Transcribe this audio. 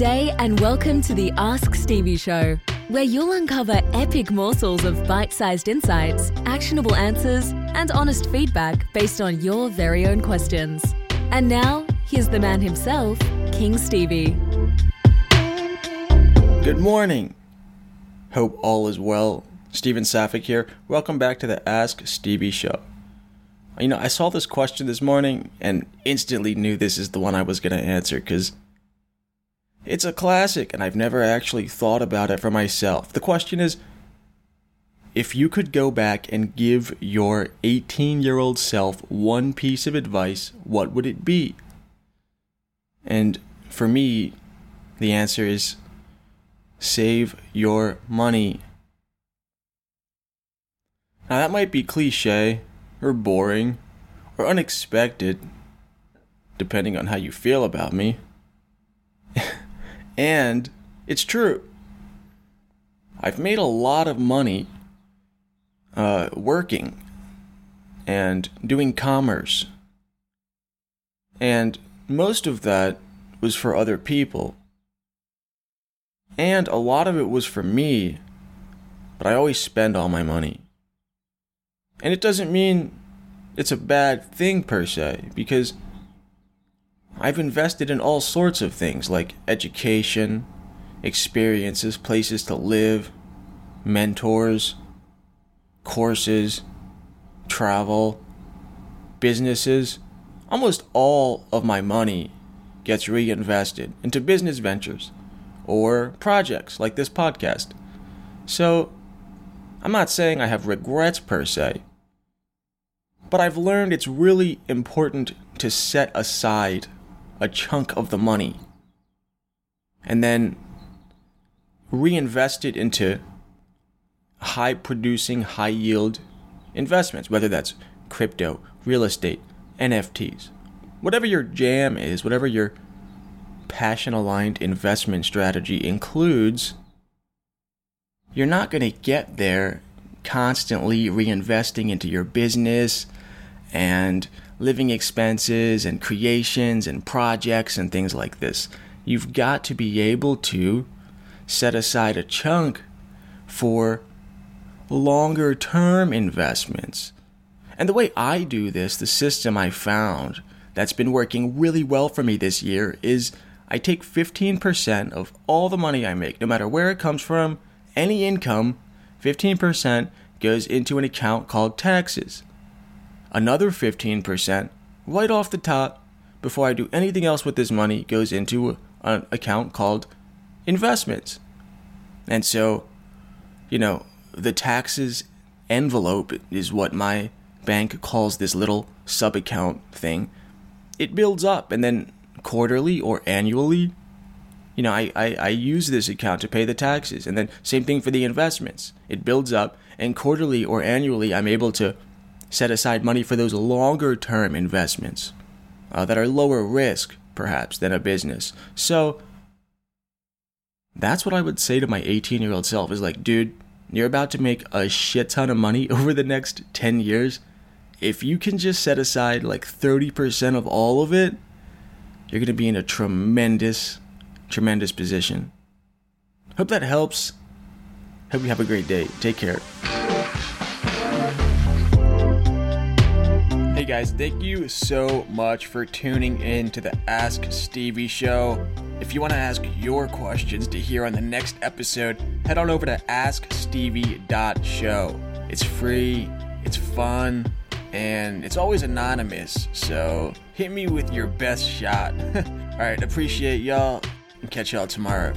Day, and welcome to the Ask Stevie Show, where you'll uncover epic morsels of bite sized insights, actionable answers, and honest feedback based on your very own questions. And now, here's the man himself, King Stevie. Good morning. Hope all is well. Steven Safak here. Welcome back to the Ask Stevie Show. You know, I saw this question this morning and instantly knew this is the one I was going to answer because it's a classic, and I've never actually thought about it for myself. The question is if you could go back and give your 18 year old self one piece of advice, what would it be? And for me, the answer is save your money. Now, that might be cliche, or boring, or unexpected, depending on how you feel about me. And it's true. I've made a lot of money uh, working and doing commerce. And most of that was for other people. And a lot of it was for me, but I always spend all my money. And it doesn't mean it's a bad thing per se, because I've invested in all sorts of things like education, experiences, places to live, mentors, courses, travel, businesses. Almost all of my money gets reinvested into business ventures or projects like this podcast. So, I'm not saying I have regrets per se, but I've learned it's really important to set aside a chunk of the money and then reinvest it into high producing, high yield investments, whether that's crypto, real estate, NFTs. Whatever your jam is, whatever your passion aligned investment strategy includes, you're not going to get there constantly reinvesting into your business and living expenses and creations and projects and things like this. You've got to be able to set aside a chunk for longer term investments. And the way I do this, the system I found that's been working really well for me this year is I take 15% of all the money I make, no matter where it comes from, any income, 15% goes into an account called taxes. Another 15% right off the top before I do anything else with this money goes into an account called investments. And so, you know, the taxes envelope is what my bank calls this little sub account thing. It builds up and then quarterly or annually, you know, I, I, I use this account to pay the taxes. And then same thing for the investments. It builds up and quarterly or annually I'm able to set aside money for those longer term investments uh, that are lower risk, perhaps, than a business. So that's what I would say to my 18 year old self is like, dude, you're about to make a shit ton of money over the next 10 years. If you can just set aside like 30% of all of it, you're going to be in a tremendous, tremendous position. Hope that helps. Hope you have a great day. Take care. Guys, thank you so much for tuning in to the Ask Stevie show. If you want to ask your questions to hear on the next episode, head on over to askstevie.show. It's free, it's fun, and it's always anonymous, so hit me with your best shot. Alright, appreciate y'all, and catch y'all tomorrow.